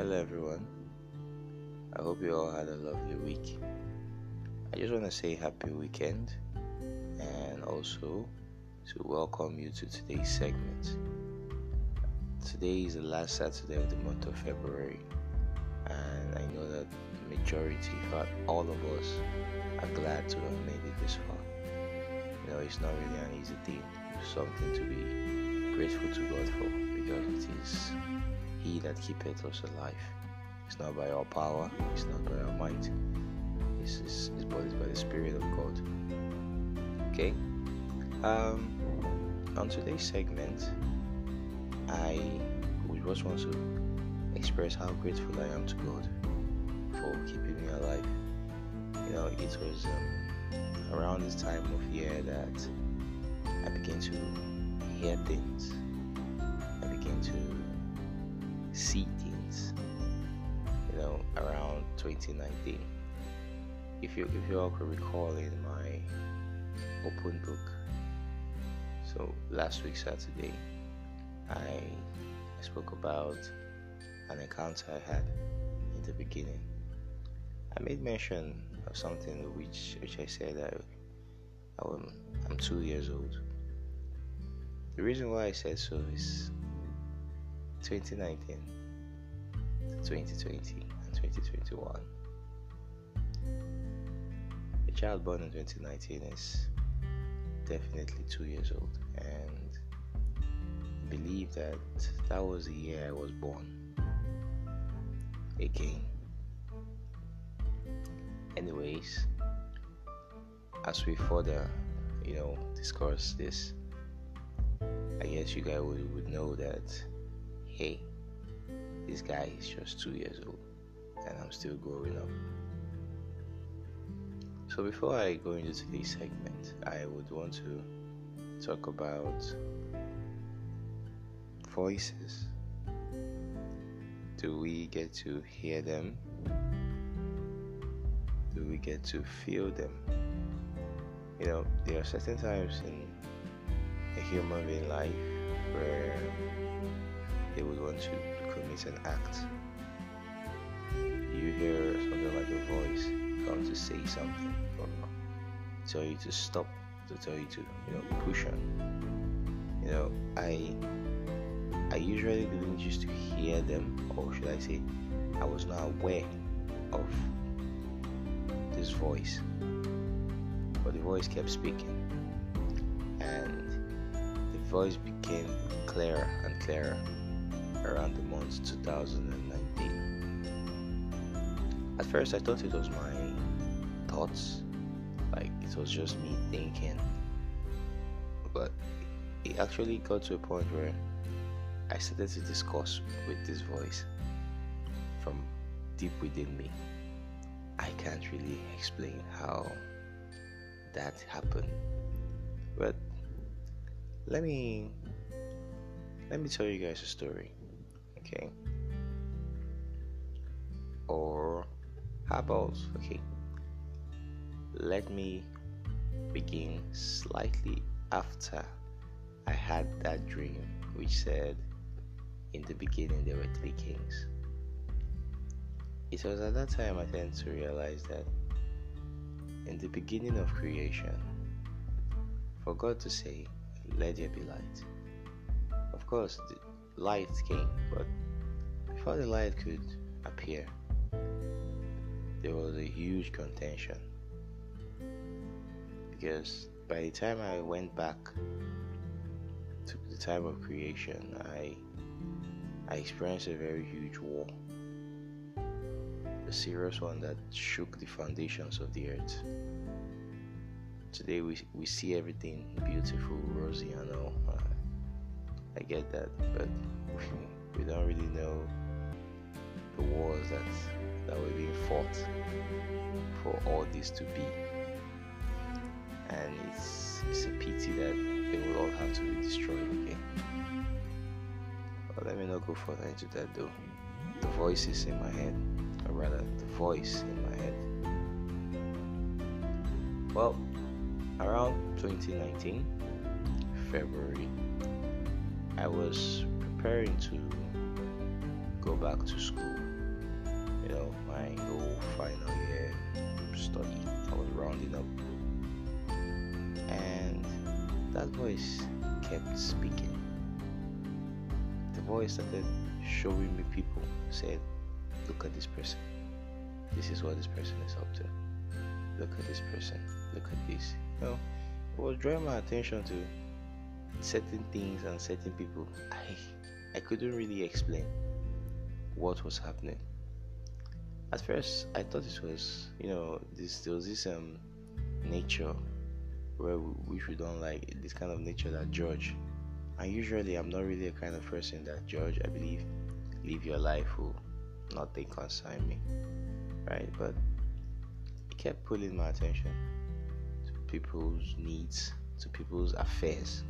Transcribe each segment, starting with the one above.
Hello, everyone. I hope you all had a lovely week. I just want to say happy weekend and also to welcome you to today's segment. Today is the last Saturday of the month of February, and I know that the majority, not all of us, are glad to have made it this far. You know, it's not really an easy thing, it's something to be grateful to God for because it is He that keepeth us alive. It's not by our power, it's not by our might, it's, it's, it's by the Spirit of God. Okay? Um, on today's segment, I would just want to express how grateful I am to God for keeping me alive. You know, it was um, around this time of year that I began to hear things. I began to see things. You know, around 2019. If you if you all could recall in my open book. So last week Saturday, I spoke about an encounter I had in the beginning. I made mention of something which which I said I, I am, I'm two years old. The reason why I said so is 2019, 2020, and 2021. A child born in 2019 is definitely two years old, and I believe that that was the year I was born again. Anyways, as we further, you know, discuss this, I guess you guys would, would know that, hey, this guy is just two years old, and I'm still growing up. So before I go into today's segment, I would want to talk about voices. Do we get to hear them? Do we get to feel them? You know, there are certain times in a human being life where they would want to commit an act. You hear something like a voice come to say something or tell you to stop, to tell you to, you know, push on. You know, I I usually didn't used to hear them, or should I say, I was not aware of this voice. But the voice kept speaking, and the voice became clearer and clearer around the month 2019. At first, I thought it was my thoughts, like it was just me thinking, but it actually got to a point where I started to discuss with this voice from deep within me. I can't really explain how that happened, but let me let me tell you guys a story, okay? Or how about okay? Let me begin slightly after I had that dream which said in the beginning there were three kings. It was at that time I tend to realize that in the beginning of creation, for God to say, Let there be light. Of course, light came, but before the light could appear, there was a huge contention. Because by the time I went back to the time of creation, I I experienced a very huge war. A serious one that shook the foundations of the earth. Today we, we see everything beautiful, rosy, and all. Uh, I get that, but we don't really know the wars that that were being fought for all this to be. And it's it's a pity that they will all have to be destroyed again. But let me not go further into that though. The voice is in my head, or rather, the voice in my head. Well, around 2019, February, I was preparing to go back to school you know, my whole final year study. I was rounding up. And that voice kept speaking. The voice started showing me people, said, Look at this person. This is what this person is up to. Look at this person. Look at this. You know, it was drawing my attention to certain things and certain people. I I couldn't really explain what was happening. At first, I thought it was, you know, this there was this um nature where we, which we don't like this kind of nature that judge. And usually, I'm not really a kind of person that judge. I believe live your life will nothing concern me, right? But it kept pulling my attention to people's needs, to people's affairs.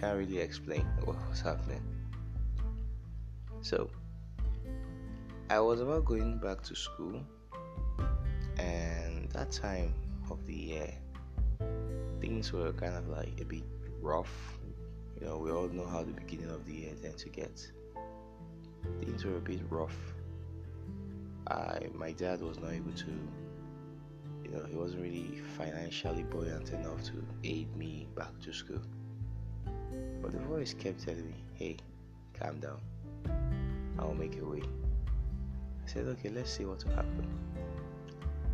Can't really explain what was happening. So I was about going back to school, and that time of the year, things were kind of like a bit rough. You know, we all know how the beginning of the year tends to get. Things were a bit rough. I, my dad was not able to, you know, he wasn't really financially buoyant enough to aid me back to school. But the voice kept telling me, hey, calm down. I'll make a way. I said, okay, let's see what will happen.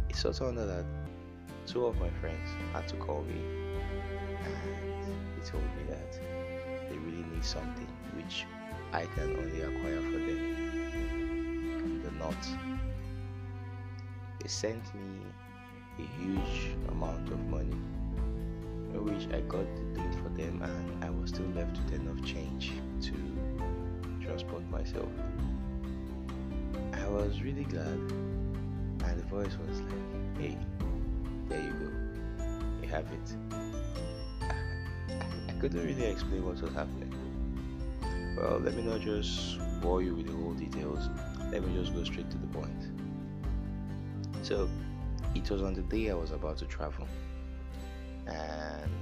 It sort of under that two of my friends had to call me and they told me that they really need something which I can only acquire for them. The knot. They sent me a huge amount of money, which I got the thing for them, and I was still left with enough change to transport myself. I was really glad, and the voice was like, "Hey, there you go, you have it." I, I couldn't really explain what was happening. Well, let me not just bore you with the whole details. Let me just go straight to the point. So, it was on the day I was about to travel, and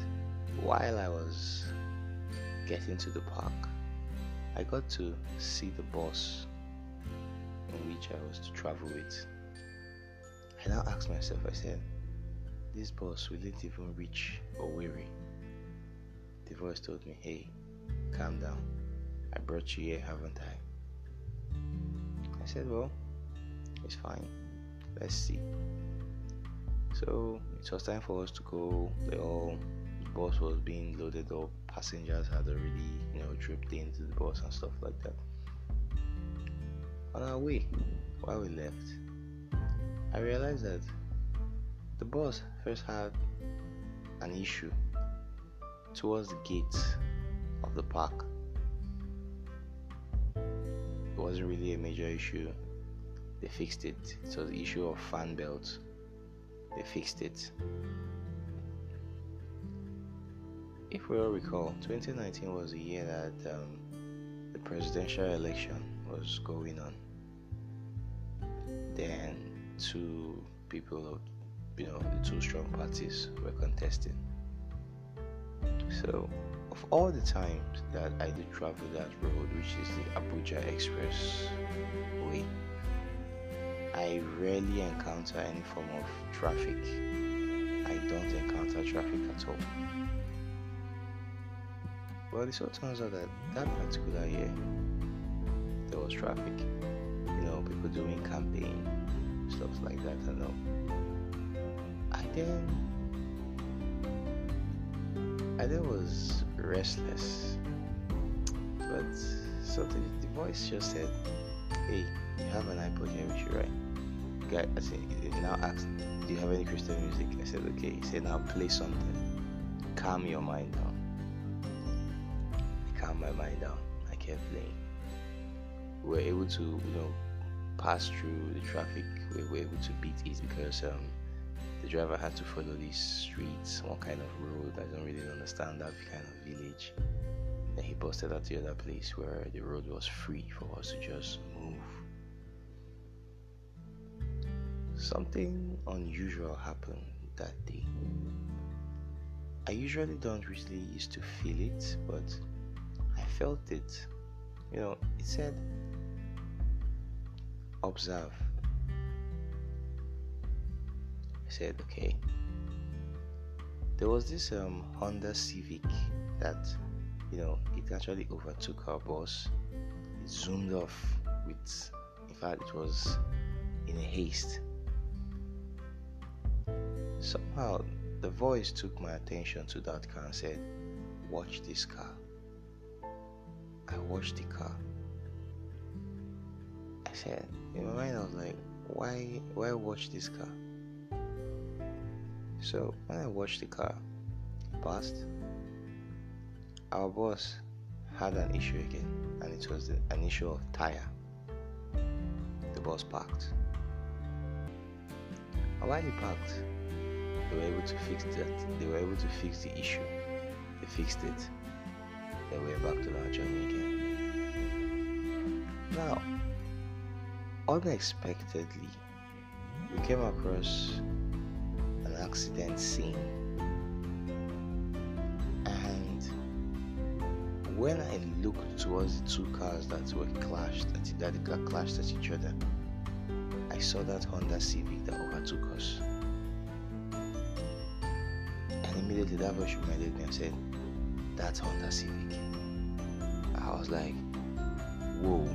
while I was getting to the park, I got to see the bus in which I was to travel with. I now asked myself, I said, this bus will it even reach Owerri? The voice told me, hey, calm down. I brought you here, haven't I? I said, well, it's fine. Let's see. So it was time for us to go. The whole bus was being loaded up. Passengers had already, you know, dripped into the bus and stuff like that on our way, while we left, I realized that the bus first had an issue towards the gate of the park. It wasn't really a major issue. They fixed it. It was the issue of fan belts. They fixed it. If we all recall, 2019 was the year that um, the presidential election was going on. Then two people, of you know, the two strong parties were contesting. So, of all the times that I did travel that road, which is the Abuja Express way, I rarely encounter any form of traffic. I don't encounter traffic at all. Well, it so turns out that that particular year, there was traffic. You know, people doing campaign, stuff like that. I know. I then, I then was restless, but something the voice just said, "Hey, you have an iPod here with you, right?" Guy, I said, now asked, "Do you have any Christian music?" I said, "Okay." He said, "Now play something, calm your mind down." I calmed my mind down. I kept playing we were able to, you know, pass through the traffic. We were able to beat it because um, the driver had to follow these streets, one kind of road. I don't really understand that kind of village. Then he posted at the other place where the road was free for us to just move. Something unusual happened that day. I usually don't really used to feel it, but I felt it. You know, it said observe. I said, okay. There was this um, Honda Civic that, you know, it actually overtook our bus. It zoomed off with, in fact, it was in a haste. Somehow, the voice took my attention to that car and said, Watch this car. I watched the car. I said, in my mind, I was like, why, why watch this car? So when I watched the car passed, our boss had an issue again, and it was an issue of tire. The bus parked. And while he parked, they were able to fix that. They were able to fix the issue. They fixed it. They were back to our journey again. Now, unexpectedly, we came across an accident scene. And when I looked towards the two cars that were clashed, that got clashed at each other, I saw that Honda Civic that overtook us. Immediately that voice reminded me and said, That's Honda Civic. I was like, Whoa.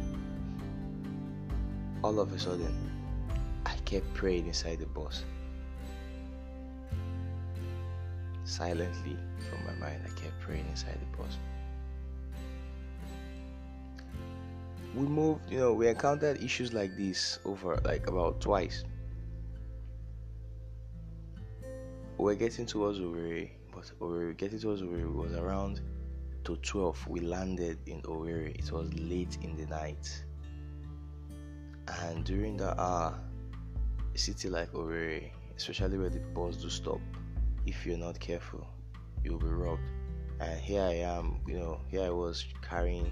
All of a sudden, I kept praying inside the bus. Silently from my mind, I kept praying inside the bus. We moved, you know, we encountered issues like this over like about twice. Were getting towards Owerri, but we were getting towards Owerri was around to 12. We landed in Owerri. It was late in the night. And during that hour, a city like Owerri, especially where the bus do stop, if you're not careful, you'll be robbed. And here I am, you know, here I was carrying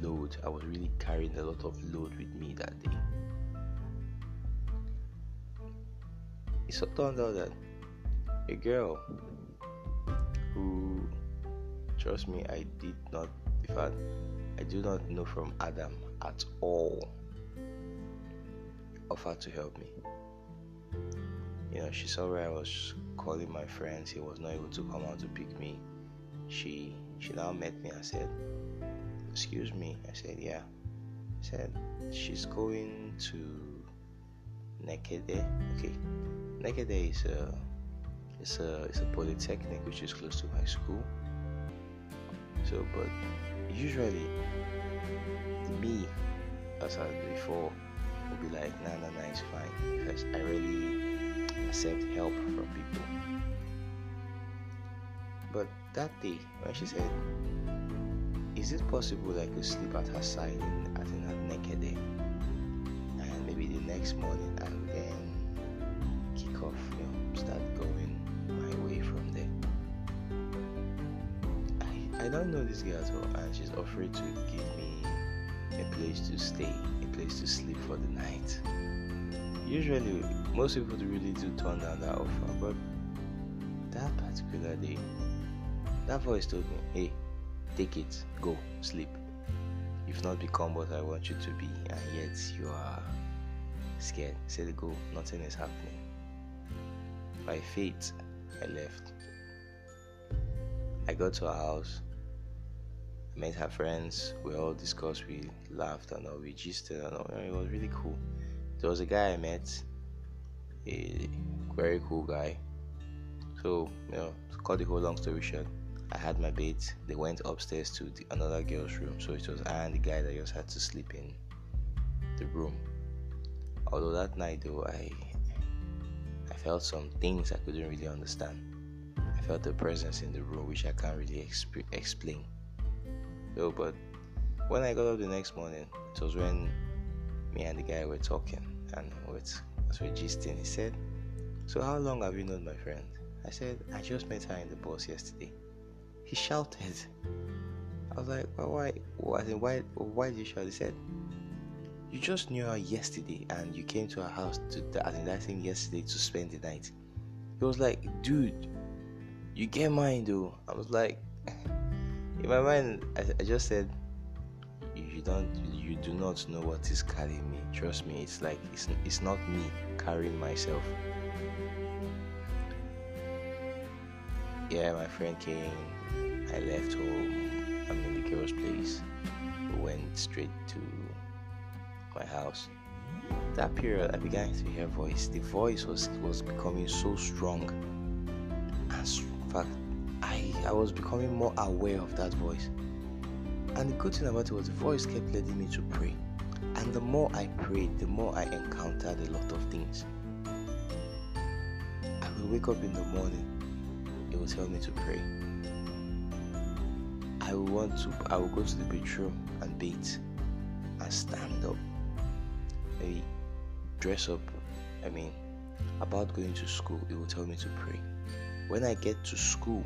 load. I was really carrying a lot of load with me that day. It so turned out that a girl who, trust me, I did not, in fact, I do not know from Adam at all, offered to help me. You know, she saw where I was calling my friends. He was not able to come out to pick me. She she now met me and said, "Excuse me." I said, "Yeah." I said, "She's going to Nekede." Okay, Nekede is a it's a it's a polytechnic which is close to my school. So, but usually me, as I said before, would be like, "Nah, nah, nah, it's fine," because I really accept help from people. But that day, when she said, Is it possible I could sleep at her side in, at her Nekede? And maybe the next morning Don't know this girl at all, and she's offered to give me a place to stay, a place to sleep for the night. Usually, most people really do turn down that offer, but that particular day, that voice told me, hey, take it, go, sleep. You've not become what I want you to be, and yet you are scared. Said go, nothing is happening. By fate, I left. I got to her house, met her friends, we all discussed, we laughed and all, we gisted and all. It was really cool. There was a guy I met, a very cool guy. So, you know, to cut the whole long story short, I had my bait. They went upstairs to the, another girl's room. So it was I and the guy that just had to sleep in the room. Although that night, though, I I felt some things I couldn't really understand. I felt a presence in the room which I can't really exp- explain. So, but when I got up the next morning, it was when me and the guy were talking and with as we're gisting, he said, So how long have you known my friend? I said, I just met her in the bus yesterday. He shouted. I was like, well, why? Why? Why? Why did you shout? He said, you just knew her yesterday, and you came to her house to as in that thing yesterday to spend the night. He was like, dude, you get mine though. I was like, in my mind, I, I just said, you, don't, you do not know what is carrying me. Trust me, it's like it's, it's not me carrying myself. Yeah, my friend came. I left home. I'm in the girl's place. We went straight to my house. That period, I began to hear voice. The voice was was becoming so strong, and in fact, I I was becoming more aware of that voice. And the good thing about it was the voice kept leading me to pray. And the more I prayed, the more I encountered a lot of things. I would wake up in the morning, it would tell me to pray. I would want to I would go to the bedroom and bathe and stand up. Maybe dress up. I mean about going to school, it will tell me to pray. When I get to school,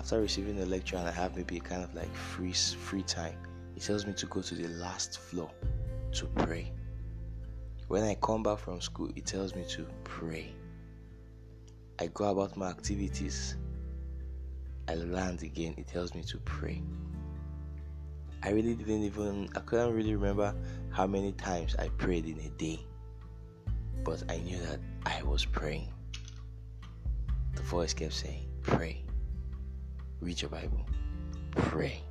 after receiving the lecture and I have maybe a kind of like free free time, it tells me to go to the last floor to pray. When I come back from school, it tells me to pray. I go about my activities. I land again, it tells me to pray. I really didn't even, I couldn't really remember how many times I prayed in a day, but I knew that I was praying. The voice kept saying, Pray, Read your Bible. Pray.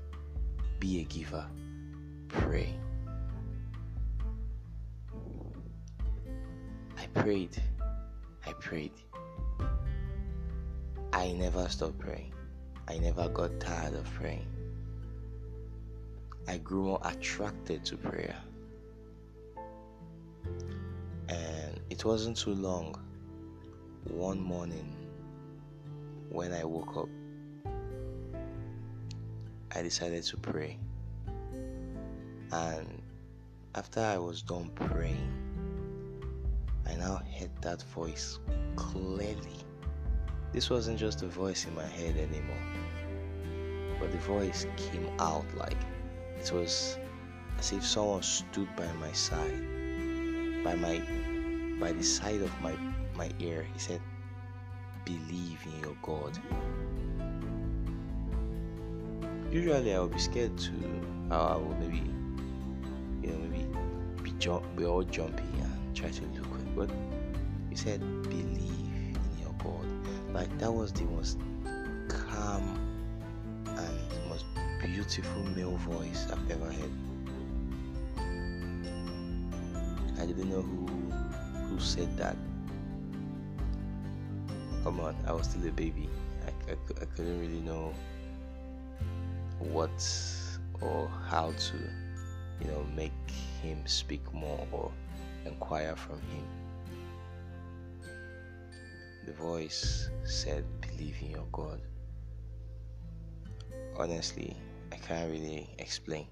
Be a giver. Pray. I prayed. I prayed. I never stopped praying. I never got tired of praying. I grew more attracted to prayer. And it wasn't too long. One morning, when I woke up, I decided to pray. And after I was done praying, I now heard that voice clearly. This wasn't just a voice in my head anymore, but the voice came out like it was as if someone stood by my side, by my by the side of my my ear. He said, "Believe in your God." Usually I would be scared to I will maybe you know maybe be jump be all jumpy and try to look quick. but he said believe in your God. Like that was the most calm and most beautiful male voice I've ever heard. I didn't know who who said that. Come on I was still a baby. I, I, I couldn't really know what or how to you know make him speak more or inquire from him. The voice said believe in your god. Honestly i can't really explain.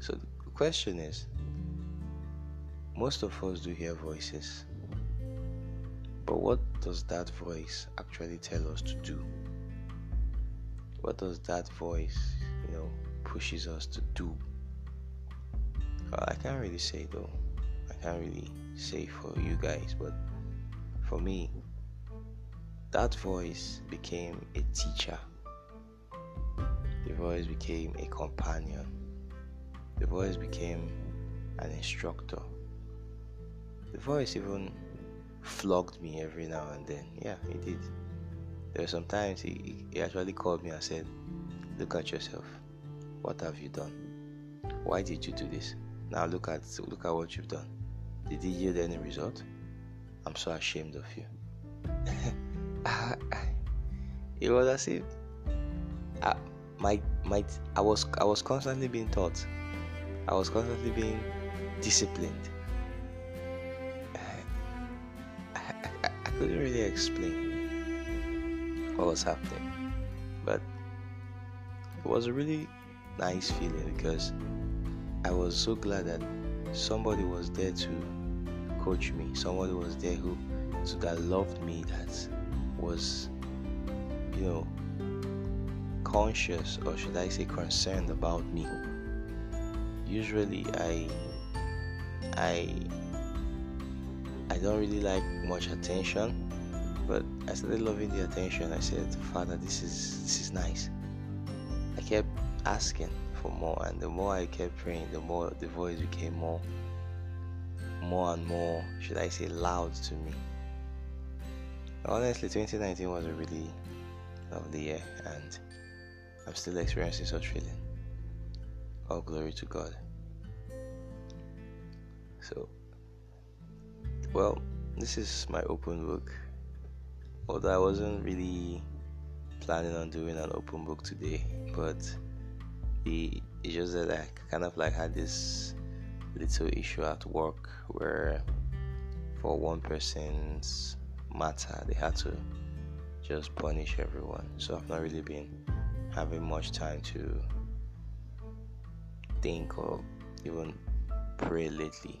So the question is most of us do hear voices but what does that voice actually tell us to do what does that voice, you know, pushes us to do? Well, I can't really say though. I can't really say for you guys, but for me, that voice became a teacher. The voice became a companion. The voice became an instructor. The voice even flogged me every now and then. Yeah, it did. There were some times he, he actually called me and said, Look at yourself. What have you done? Why did you do this? Now look at look at what you've done. Did it yield any result? I'm so ashamed of you. it was as if I, my my I was I was constantly being taught. I was constantly being disciplined. I, I, I couldn't really explain what was happening. But it was a really nice feeling because I was so glad that somebody was there to coach me. Somebody was there who that loved me, that was, you know, conscious or should I say concerned about me. Usually I I I don't really like much attention but I started loving the attention. I said, Father, this is this is nice. I kept asking for more. And the more I kept praying, the more the voice became more, more and more, should I say, loud to me. Honestly, 2019 was a really lovely year, and I'm still experiencing such feeling. All glory to God. So, well, this is my open book. Although I wasn't really planning on doing an open book today, but the it's just that I kind of like had this little issue at work where for one person's matter they had to just punish everyone. So I've not really been having much time to think or even pray lately.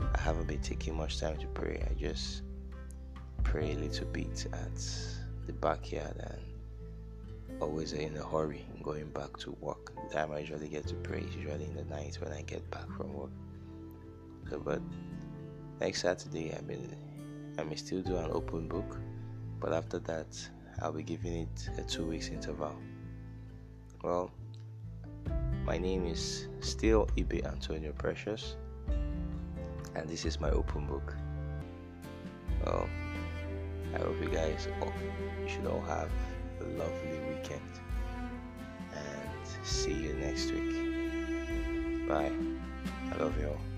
I haven't been taking much time to pray. I just pray a little bit at the backyard and always in a hurry going back to work. The time I usually get to pray is usually in the night when I get back from work. So, but next Saturday I may I may still do an open book, but after that I'll be giving it a two weeks interval. Well, my name is still Ibe Antonio Precious and this is my open book. Well, I hope you guys all, you should all have a lovely weekend and see you next week. Bye. I love you all.